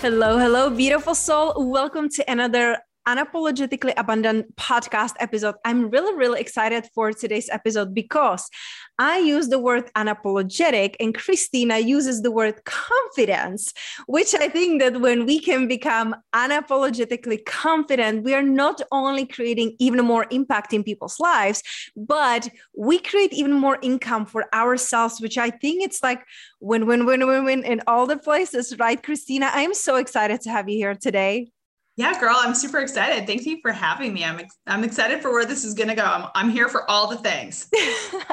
Hello, hello, beautiful soul. Welcome to another Unapologetically Abundant podcast episode. I'm really, really excited for today's episode because I use the word unapologetic and Christina uses the word confidence, which I think that when we can become unapologetically confident, we are not only creating even more impact in people's lives, but we create even more income for ourselves, which I think it's like win, win, win, win, win in all the places, right, Christina? I am so excited to have you here today. Yeah, girl, I'm super excited. Thank you for having me. I'm ex- I'm excited for where this is going to go. I'm, I'm here for all the things.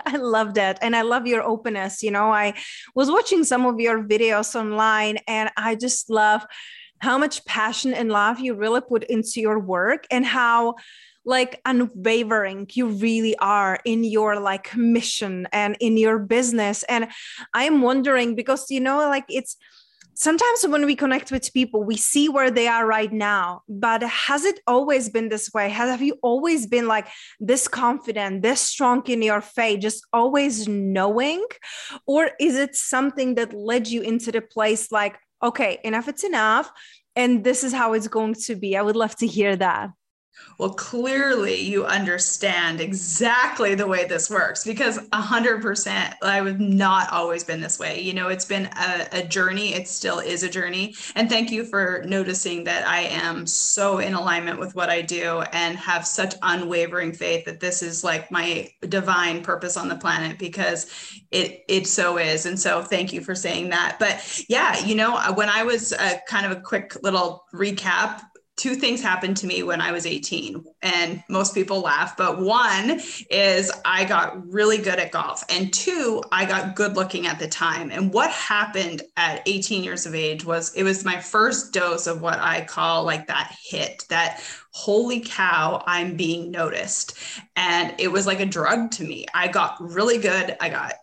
I love that. And I love your openness. You know, I was watching some of your videos online and I just love how much passion and love you really put into your work and how like unwavering you really are in your like mission and in your business and i'm wondering because you know like it's sometimes when we connect with people we see where they are right now but has it always been this way? Have you always been like this confident this strong in your faith just always knowing? Or is it something that led you into the place like okay enough it's enough and this is how it's going to be. I would love to hear that well, clearly you understand exactly the way this works because 100% I have not always been this way. You know, it's been a, a, journey. It still is a journey. And thank you for noticing that I am so in alignment with what I do and have such unwavering faith that this is like my divine purpose on the planet because it, it so is. And so thank you for saying that. But yeah, you know, when I was a, kind of a quick little recap, two things happened to me when I was 18, and most people laugh. But one is I got really good at golf, and two, I got good looking at the time. And what happened at 18 years of age was it was my first dose of what I call like that hit, that holy cow, I'm being noticed. And it was like a drug to me. I got really good. I got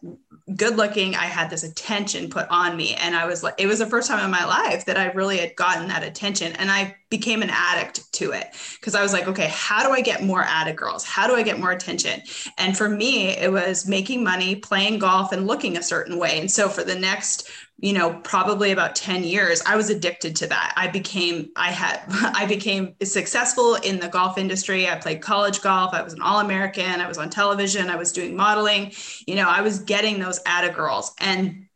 good looking. I had this attention put on me. And I was like, it was the first time in my life that I really had gotten that attention. And I became an addict to it because I was like, okay, how do I get more addict girls? How do I get more attention? And for me, it was making money, playing golf, and looking a certain way. And so for the next you know probably about 10 years i was addicted to that. I became i had i became successful in the golf industry. I played college golf. I was an all-american. I was on television. I was doing modeling. You know i was getting those atta girls. And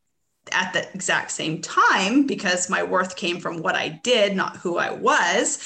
at the exact same time, because my worth came from what I did, not who I was,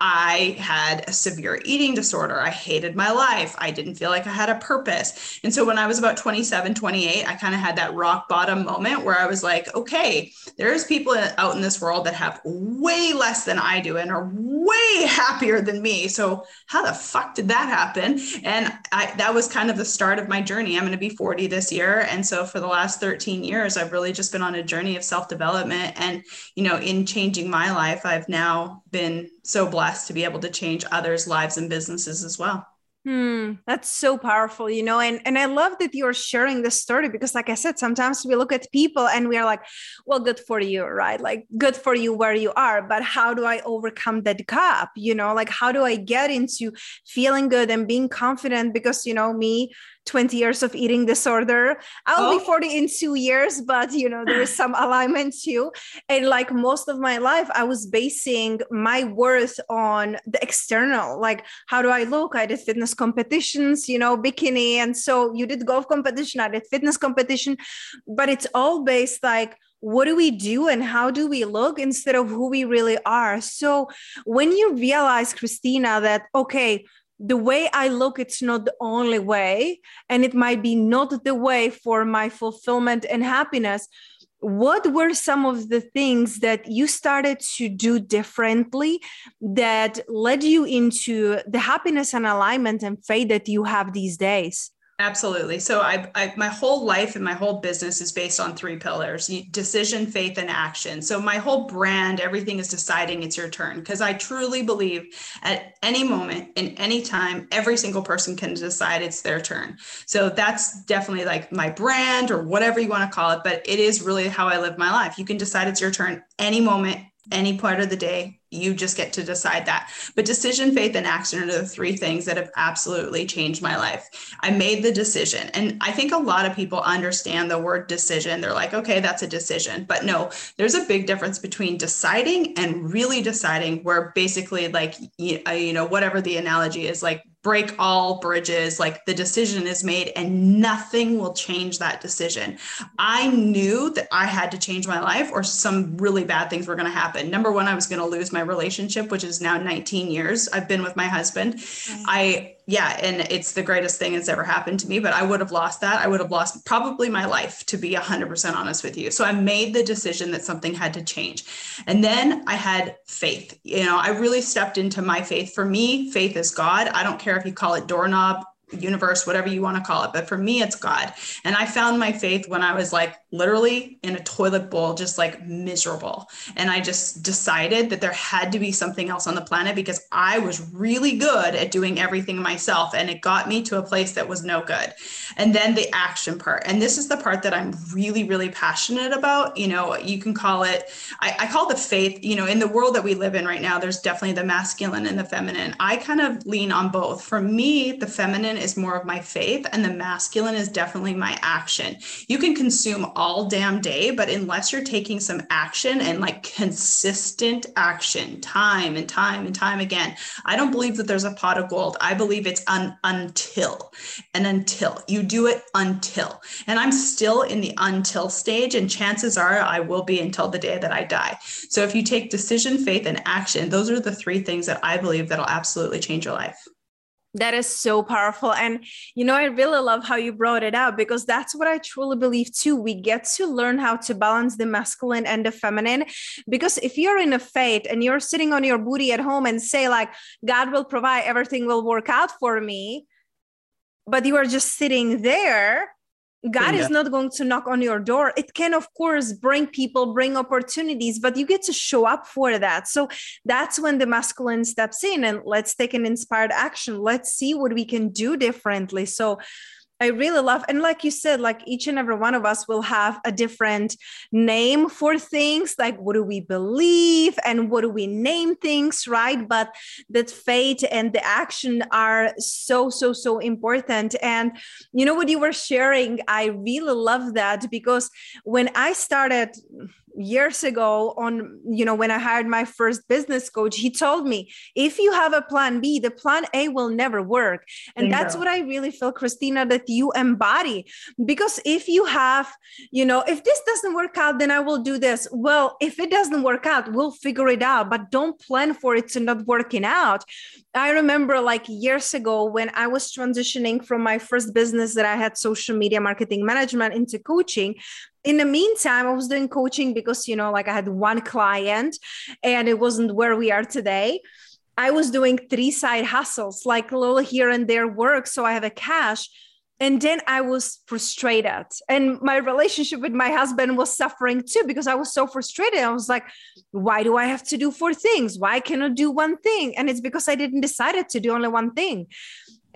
I had a severe eating disorder. I hated my life. I didn't feel like I had a purpose. And so when I was about 27, 28, I kind of had that rock bottom moment where I was like, okay, there's people out in this world that have way less than I do and are way happier than me. So how the fuck did that happen? And I, that was kind of the start of my journey. I'm going to be 40 this year. And so for the last 13 years, I've really just just been on a journey of self development. And, you know, in changing my life, I've now been so blessed to be able to change others' lives and businesses as well. Hmm, that's so powerful, you know, and and I love that you're sharing this story because, like I said, sometimes we look at people and we are like, "Well, good for you, right? Like, good for you where you are." But how do I overcome that gap? You know, like how do I get into feeling good and being confident? Because you know, me, 20 years of eating disorder. I'll oh. be 40 in two years, but you know, there is some alignment too. And like most of my life, I was basing my worth on the external. Like, how do I look? I did fitness competitions, you know, bikini. And so you did golf competition, I did fitness competition, but it's all based like, what do we do and how do we look instead of who we really are so when you realize christina that okay the way I look, it's not the only way, and it might be not the way for my fulfillment and happiness what were some of the things that you started to do differently that led you into the happiness and alignment and faith that you have these days? Absolutely. So I, I, my whole life and my whole business is based on three pillars: decision, faith, and action. So my whole brand, everything is deciding it's your turn because I truly believe at any moment in any time, every single person can decide it's their turn. So that's definitely like my brand or whatever you want to call it, but it is really how I live my life. You can decide it's your turn any moment, any part of the day, you just get to decide that. But decision, faith, and action are the three things that have absolutely changed my life. I made the decision. And I think a lot of people understand the word decision. They're like, okay, that's a decision. But no, there's a big difference between deciding and really deciding, where basically, like, uh, you know, whatever the analogy is, like break all bridges like the decision is made and nothing will change that decision i knew that i had to change my life or some really bad things were going to happen number one i was going to lose my relationship which is now 19 years i've been with my husband mm-hmm. i yeah, and it's the greatest thing that's ever happened to me. But I would have lost that. I would have lost probably my life, to be 100% honest with you. So I made the decision that something had to change. And then I had faith. You know, I really stepped into my faith. For me, faith is God. I don't care if you call it doorknob, universe, whatever you want to call it. But for me, it's God. And I found my faith when I was like literally in a toilet bowl, just like miserable. And I just decided that there had to be something else on the planet because I was really good at doing everything myself. And it got me to a place that was no good. And then the action part. And this is the part that I'm really, really passionate about. You know, you can call it, I, I call the faith, you know, in the world that we live in right now, there's definitely the masculine and the feminine. I kind of lean on both. For me, the feminine is more of my faith, and the masculine is definitely my action. You can consume all damn day, but unless you're taking some action and like consistent action, time and time and time again, I don't believe that there's a pot of gold. I believe it's un- until and until you do it until. And I'm still in the until stage, and chances are I will be until the day that I die. So if you take decision, faith, and action, those are the three things that I believe that'll absolutely change your life. That is so powerful. And, you know, I really love how you brought it out because that's what I truly believe too. We get to learn how to balance the masculine and the feminine. Because if you're in a faith and you're sitting on your booty at home and say, like, God will provide, everything will work out for me, but you are just sitting there, God is not going to knock on your door. It can, of course, bring people, bring opportunities, but you get to show up for that. So that's when the masculine steps in and let's take an inspired action. Let's see what we can do differently. So I really love, and like you said, like each and every one of us will have a different name for things. Like, what do we believe and what do we name things, right? But that fate and the action are so, so, so important. And you know what you were sharing? I really love that because when I started, years ago on you know when i hired my first business coach he told me if you have a plan b the plan a will never work. And Bingo. that's what i really feel christina that you embody. Because if you have you know if this doesn't work out then i will do this. Well if it doesn't work out we'll figure it out but don't plan for it to not working out. I remember like years ago when i was transitioning from my first business that i had social media marketing management into coaching in the meantime, I was doing coaching because, you know, like I had one client and it wasn't where we are today. I was doing three side hustles, like a little here and there work. So I have a cash. And then I was frustrated. And my relationship with my husband was suffering too because I was so frustrated. I was like, why do I have to do four things? Why can I do one thing? And it's because I didn't decide to do only one thing.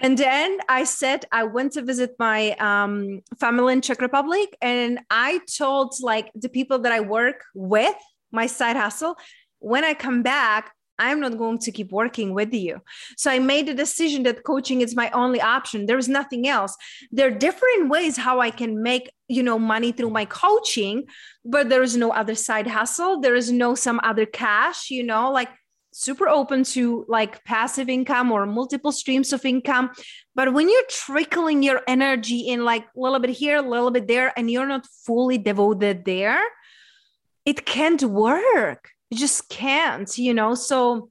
And then I said I went to visit my um, family in Czech Republic, and I told like the people that I work with, my side hustle, when I come back, I'm not going to keep working with you. So I made a decision that coaching is my only option. There is nothing else. There are different ways how I can make, you know, money through my coaching, but there is no other side hustle. There is no some other cash, you know, like super open to like passive income or multiple streams of income. But when you're trickling your energy in like a little bit here, a little bit there, and you're not fully devoted there, it can't work. It just can't, you know? So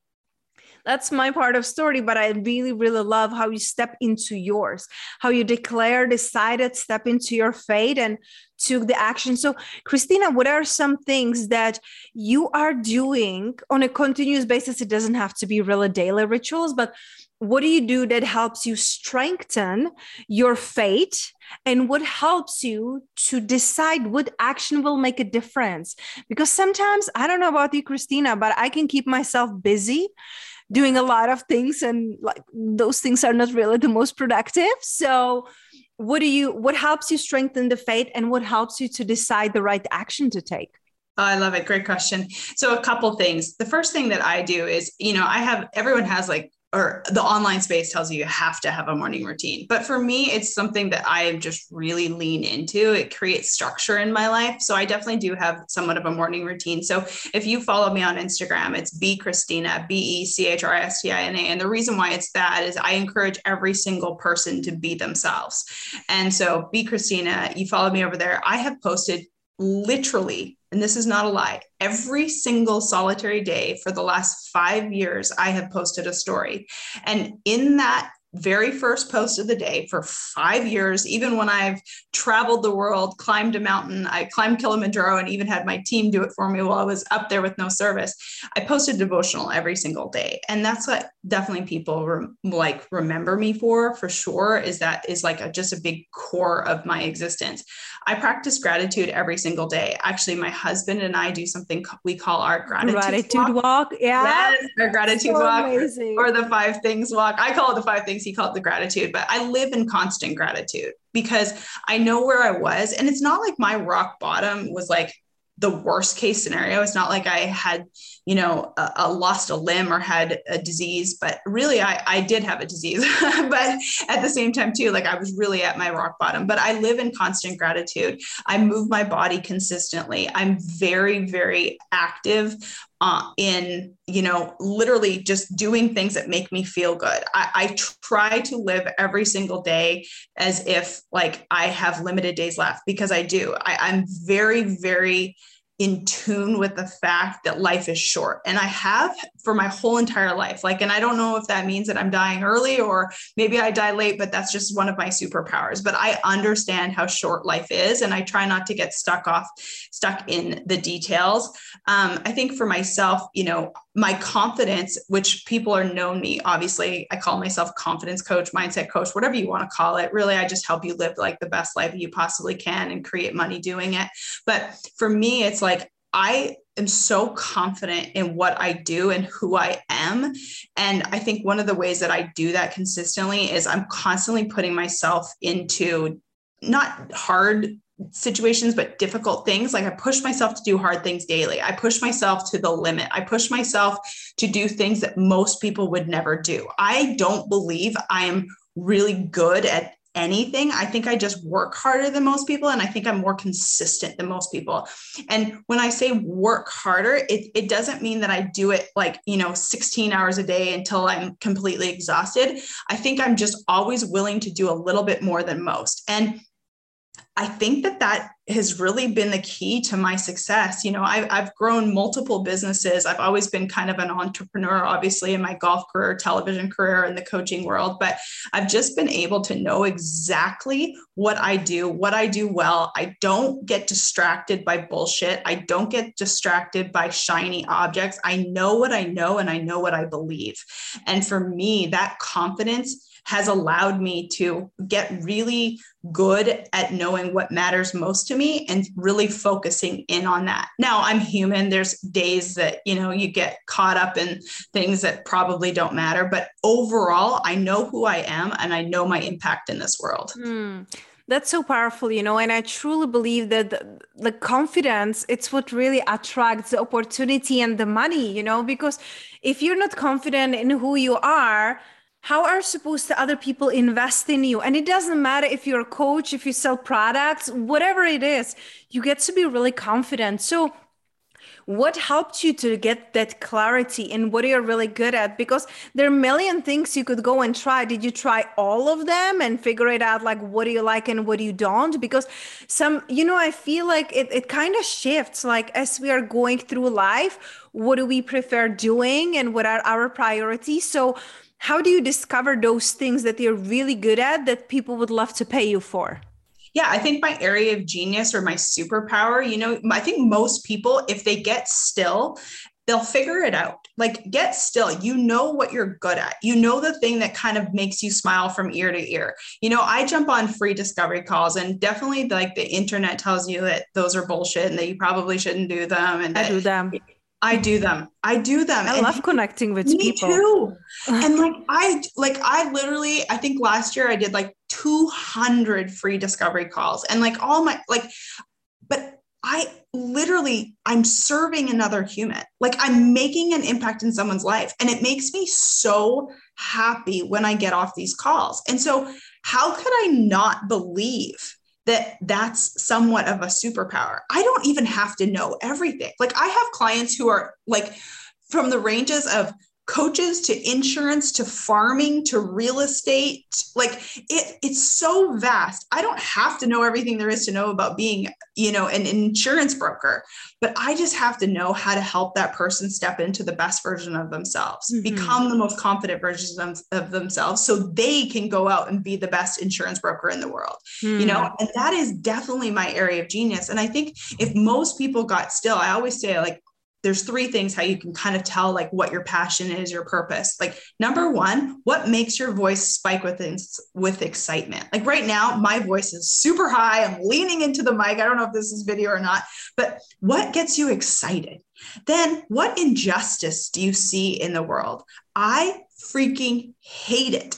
that's my part of story but i really really love how you step into yours how you declare decided step into your fate and took the action. So christina what are some things that you are doing on a continuous basis? It doesn't have to be really daily rituals but what do you do that helps you strengthen your fate and what helps you to decide what action will make a difference? Because sometimes i don't know about you christina but i can keep myself busy doing a lot of things and like those things are not really the most productive. So what do you what helps you strengthen the faith and what helps you to decide the right action to take Oh, I love it. Great question. So, a couple things. The first thing that I do is, you know, I have everyone has like or the online space tells you you have to have a morning routine. But for me, it's something that I just really lean into. It creates structure in my life. So I definitely do have somewhat of a morning routine. So if you follow me on Instagram, it's Be Christina, B E C H R I S T I N A. And the reason why it's that is I encourage every single person to be themselves. And so Be Christina, you follow me over there. I have posted literally, and this is not a lie, every single solitary day for the last five years, I have posted a story. And in that very first post of the day for five years, even when I've traveled the world, climbed a mountain, I climbed Kilimanjaro, and even had my team do it for me while I was up there with no service. I posted devotional every single day. And that's what definitely people re- like remember me for, for sure, is that is like a, just a big core of my existence. I practice gratitude every single day. Actually, my husband and I do something we call our gratitude, gratitude walk. walk. Yeah. Yes, our gratitude so walk amazing. or the five things walk. I call it the five things. He called it the gratitude, but I live in constant gratitude because I know where I was. And it's not like my rock bottom was like the worst case scenario. It's not like I had you know, a, a lost a limb or had a disease, but really I, I did have a disease. but at the same time, too, like I was really at my rock bottom. But I live in constant gratitude. I move my body consistently. I'm very, very active uh, in you know literally just doing things that make me feel good I, I, try to live every single day as if like i have limited days left because i do I, i'm very very in tune with the fact that life is short. And I have for my whole entire life. Like, and I don't know if that means that I'm dying early or maybe I die late, but that's just one of my superpowers. But I understand how short life is. And I try not to get stuck off, stuck in the details. Um, I think for myself, you know, my confidence, which people are known me, obviously, I call myself confidence coach, mindset coach, whatever you want to call it. Really, I just help you live like the best life you possibly can and create money doing it. But for me, it's like I am so confident in what I do and who I am. And I think one of the ways that I do that consistently is I'm constantly putting myself into not hard situations but difficult things. Like i push myself to do hard things daily. I push myself to the limit. I push myself to do things that most people would never do. I don't believe i'm really good at anything i think i just work harder than most people and i think i'm more consistent than most people. And when i say work harder it, it doesn't mean that i do it like you know 16 hours a day until i'm completely exhausted. I think i'm just always willing to do a little bit more than most. And I think that that has really been the key to my success. You know, I've, I've grown multiple businesses. I've always been kind of an entrepreneur, obviously, in my golf career, television career, and the coaching world. But I've just been able to know exactly what I do, what I do well. I don't get distracted by bullshit. I don't get distracted by shiny objects. I know what I know and I know what I believe. And for me, that confidence has allowed me to get really good at knowing what matters most to me and really focusing in on that. Now, I'm human. There's days that, you know, you get caught up in things that probably don't matter, but overall, I know who I am and I know my impact in this world. Mm that's so powerful you know and i truly believe that the, the, confidence it's what really attracts the opportunity and the money you know because if you're not confident in who you are how are supposed to other people invest in you? And it doesn't matter if you're a coach if you sell products whatever it is you get to be really confident. So what helped you to get that clarity in what are you're really good at? Because there are a million things you could go and try. Did you try all of them and figure it out like what do you like and what do you don't? Because some you know i feel like it, it kind of shifts. Like as we are going through life what do we prefer doing and what are our priorities? So how do you discover those things that you're really good at that people would love to pay you for yeah, I think my area of genius or my superpower, you know, I think most people, if they get still, they'll figure it out. Like, get still. You know what you're good at. You know the thing that kind of makes you smile from ear to ear. You know, I jump on free discovery calls, and definitely like the internet tells you that those are bullshit and that you probably shouldn't do them. And I do them. I do them. I do them. I and love connecting with me people. Too. and like I like I literally I think last year I did like 200 free discovery calls and like all my like but I literally I'm serving another human. Like I'm making an impact in someone's life and it makes me so happy when I get off these calls. And so how could I not believe that that's somewhat of a superpower. I don't even have to know everything. Like I have clients who are like from the ranges of coaches to insurance to farming to real estate like it it's so vast i don't have to know everything there is to know about being you know an insurance broker but i just have to know how to help that person step into the best version of themselves mm-hmm. become the most confident version of, of, themselves so they can go out and be the best insurance broker in the world mm-hmm. you know hmm. and that is definitely my area of genius and i think if most people got still i always say like there's three things how you can kind of tell like what your passion is your purpose. Like number one what makes your voice spike with with excitement? Like right now my voice is super high. I'm leaning into the mic. I don't know if this is video or not but what gets you excited? Then what injustice do you see in the world? I freaking hate it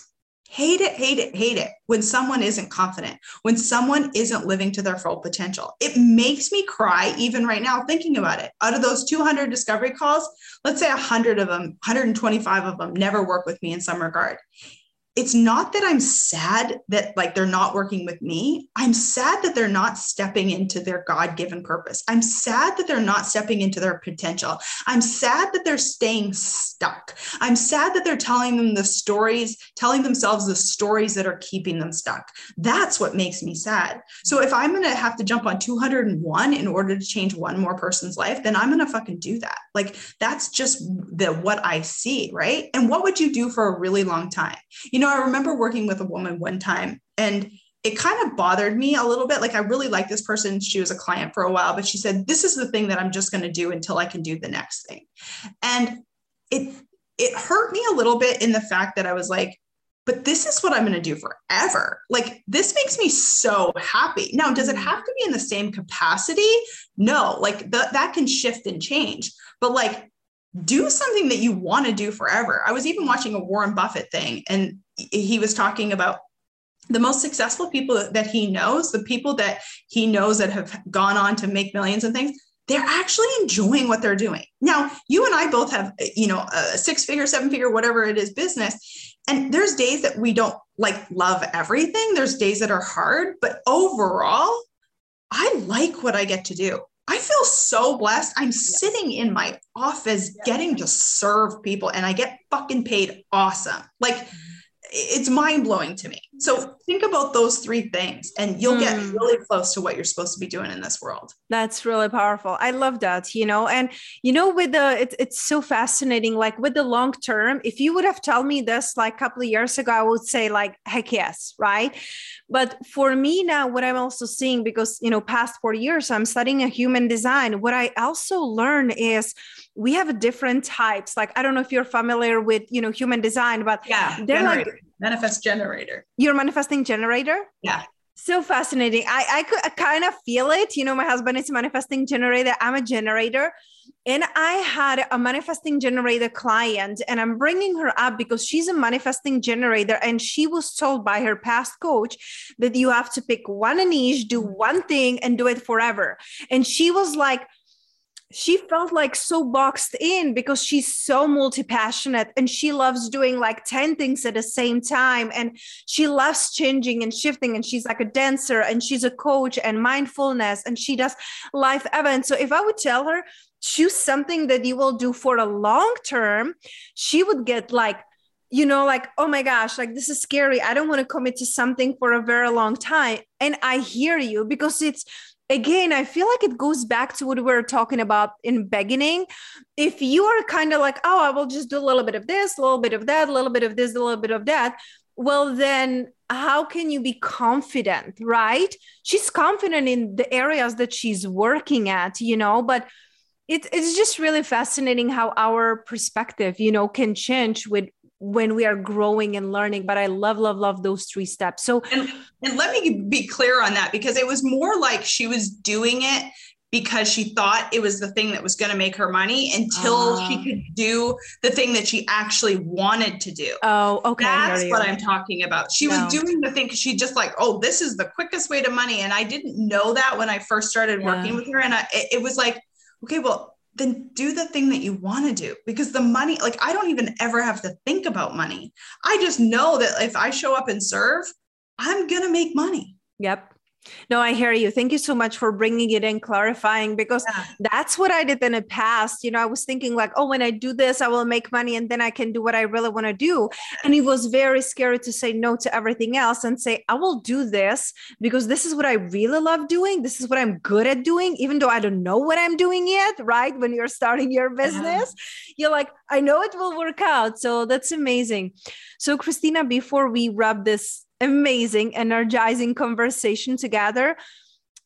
hate it, hate it, hate it when someone isn't confident, when someone isn't living to their full potential. It makes me cry even right now thinking about it. Out of those 200 discovery calls, let's say 100 of them, 125 of them never work with me in some regard it's not that I'm sad that like they're not working with me. I'm sad that they're not stepping into their God given purpose. I'm sad that they're not stepping into their potential. I'm sad that they're staying stuck. I'm sad that they're telling them the stories, telling themselves the stories that are keeping them stuck. That's what makes me sad. So if I'm going to have to jump on 201 in order to change one more person's life, then I'm going to fucking do that. Like that's just the what I see, right? And what would you do for a really long time? You know, know, I remember working with a woman one time and it kind of bothered me a little bit. Like I really like this person. She was a client for a while, but she said, this is the thing that I'm just going to do until I can do the next thing. And it, it hurt me a little bit in the fact that I was like, but this is what I'm going to do forever. Like this makes me so happy. Now, does it mm. have to be in the same capacity? No, like the, that can shift and change. But like do something that you want to do forever. I was even watching a Warren Buffett thing and he was talking about the most successful people that he knows, the people that he knows that have gone on to make millions and things, they're actually enjoying what they're doing. Now, you and I both have, you know, a six figure, seven figure, whatever it is business. And there's days that we don't like love everything. There's days that are hard, but overall, I like what I get to do. I feel so blessed. I'm yes. sitting in my office yes. getting to serve people and I get fucking paid awesome. Like, mm-hmm it's mind blowing to me. So think about those three things and you'll mm. get hmm. really close to what you're supposed to be doing in this world. That's really powerful. I love that, you know, and you know, with the, it's, it's so fascinating. Like with the long term, if you would have told me this like a couple of years ago, I would say like, heck yes. Right. But for me now, what I'm also seeing, because, you know, past four years, I'm studying a human design. What I also learn is we have different types. Like, I don't know if you're familiar with, you know, human design, but yeah, they're generator. like manifest generator. You're manifesting generator? Yeah. So fascinating. I, I could I kind of feel it. You know, my husband is a manifesting generator. I'm a generator. And I had a manifesting generator client, and I'm bringing her up because she's a manifesting generator. And she was told by her past coach that you have to pick one niche, do one thing, and do it forever. And she was like, she felt like so boxed in because she's so multi-passionate and she loves doing like 10 things at the same time and she loves changing and shifting and she's like a dancer and she's a coach and mindfulness and she does life events so if i would tell her choose something that you will do for a long term, she would get like, you know, like, oh my gosh, like this is scary. I don't want to commit to something for a very long time. And I hear you because it's, again, I feel like it goes back to what we were talking about in beginning. If you are kind of like, oh, I will just do a little bit of this, a little bit of that, a little bit of this, a little bit of that, well, then how can you be confident, right? She's confident in the areas that she's working at, you know, but it, it's just really fascinating how our perspective, you know, can change with when we are growing and learning but i love love love those three steps so and, and let me be clear on that because it was more like she was doing it because she thought it was the thing that was going to make her money until uh, she ah. could do the thing that she actually wanted to do. Oh, okay. That's what I'm talking about. She no. was doing the thing because she just like, oh, this is the quickest way to money. And I didn't know that when I first started working with her. And I, it, it was like, okay, well, then do the thing that you want to do because the money, like, I don't even ever have to think about money. I just know that if I show up and serve, I'm going to make money. Yep. No, I hear you. Thank you so much for bringing it in, clarifying, because yeah. that's what I did in the past. You know, I was thinking, like, oh, when I do this, I will make money and then I can do what I really want to do. And it was very scary to say no to everything else and say, I will do this because this is what I really love doing. This is what I'm good at doing, even though I don't know what I'm doing yet, right? When you're starting your uh-huh. business, yeah. you're like, I know it will work out. So that's amazing. So, Christina, before we wrap this amazing, energizing conversation together.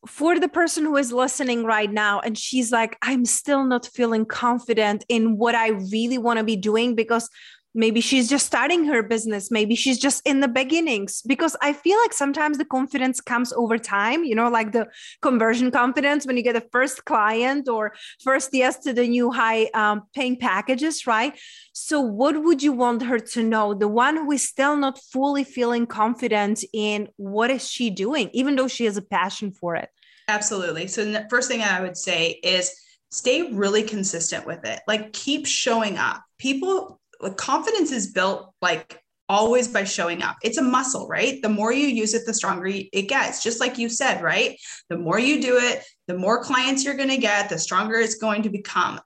For the person who is listening right now and she's like, I'm still not feeling confident in what I really want to be doing because maybe she's just starting her business. Maybe she's just in the beginnings. Because i feel like sometimes the confidence comes over time you know like the conversion confidence when you get a first client or first yes to the new high um, paying packages right? So what would you want her to know? The one who is still not fully feeling confident in what is she doing even though she has a passion for it? Absolutely. So the first thing i would say is stay really consistent with it. Like keep showing up. People like confidence is built like always by showing up. It's a muscle, right? The more you use it, the stronger it gets. Just like you said, right? The more you do it, the more clients you're going to get, the stronger it's going to become.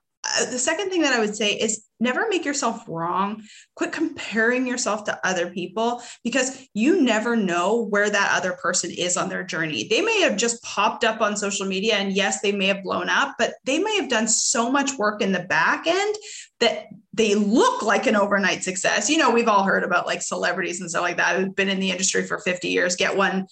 The second thing that I would say is never make yourself wrong. Quit comparing yourself to other people because you never know where that other person is on their journey. They may have just popped up on social media and yes, they may have blown up, but they may have done so much work in the back end that they look like an overnight success. You know, we've all heard about like celebrities and stuff like that who've been in the industry for 50 years, get one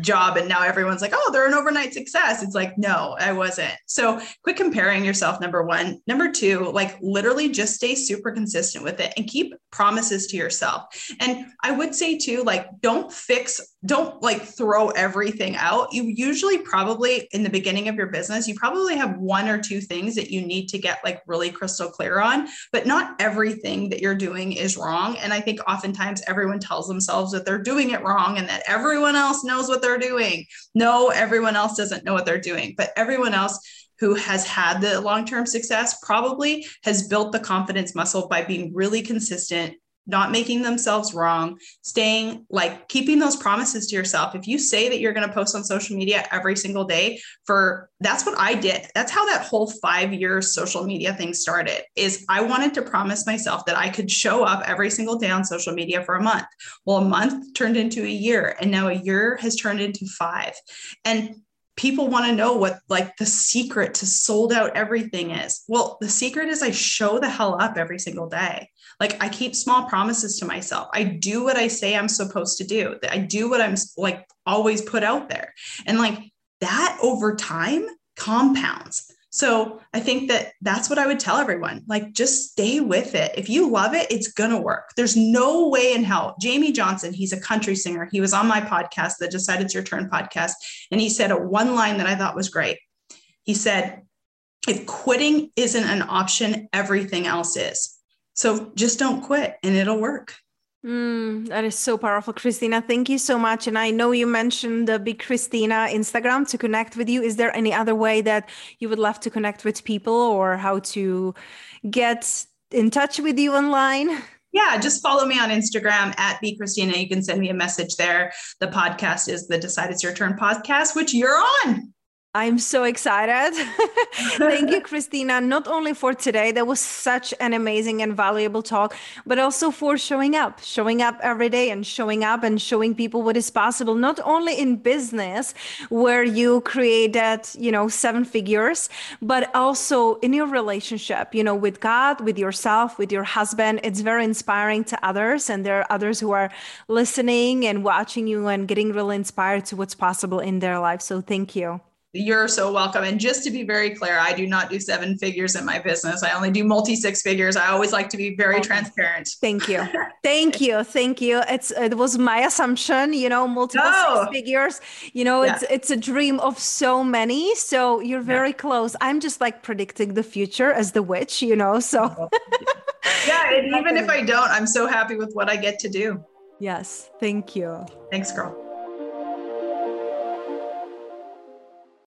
job and now everyone's like oh they're an overnight success. It's like no i wasn't. So quit comparing yourself number one. Number two like literally just stay super consistent with it and keep promises to yourself. And i would say too like don't fix don't like throw everything out you usually probably in the beginning of your business you probably have one or two things that you need to get like really crystal clear on but not everything that you're doing is wrong and i think oftentimes everyone tells themselves that they're doing it wrong and that everyone else knows what they're doing. No, everyone else doesn't know what they're doing, but everyone else who has had the long term success probably has built the confidence muscle by being really consistent, not making themselves wrong, staying like keeping those promises to yourself. If you say that you're going to post on social media every single day for that's what I did. That's how that whole 5 years social media thing started. Is I wanted to promise myself that I could show up every single day on social media for a month. Well, a month turned into a year and now a year has turned into 5. And people want to know what like the secret to sold out everything is. Well, the secret is I show the hell up every single day. Like I keep small promises to myself. I do what I say I'm supposed to do. I do what I'm like always put out there. And like that over time compounds. So I think that that's what I would tell everyone. Like, just stay with it. If you love it, it's going to work. There's no way in hell. Jamey Johnson, he's a country singer. He was on my podcast, the Decide It's Your Turn podcast. And he said a one line that I thought was great. He said, if quitting isn't an option, everything else is. So just don't quit and it'll work. Mm, that is so powerful, Christina. Thank you so much. And I know you mentioned the Big Christina Instagram to connect with you. Is there any other way that you would love to connect with people or how to get in touch with you online? Yeah, just follow me on Instagram at Be Christina. You can send me a message there. The podcast is the Decide It's Your Turn podcast, which you're on. I'm so excited. Thank you, Christina, not only for today, that was such an amazing and valuable talk, but also for showing up, showing up every day and showing up and showing people what is possible, not only in business where you created, you know, seven figures, but also in your relationship, you know, with God, with yourself, with your husband. It's very inspiring to others. And there are others who are listening and watching you and getting really inspired to what's possible in their life. So thank you. You're so welcome. And just to be very clear, I do not do seven figures in my business. I only do multi six figures. I always like to be very transparent. Thank you. Thank you. Thank you. It's it was my assumption, you know, multiple oh. six figures. You know, yeah. it's it's a dream of so many. So you're very yeah. close. I'm just like predicting the future as the witch, you know. So yeah, and even if I don't, I'm so happy with what I get to do. Yes. Thank you. Thanks, girl.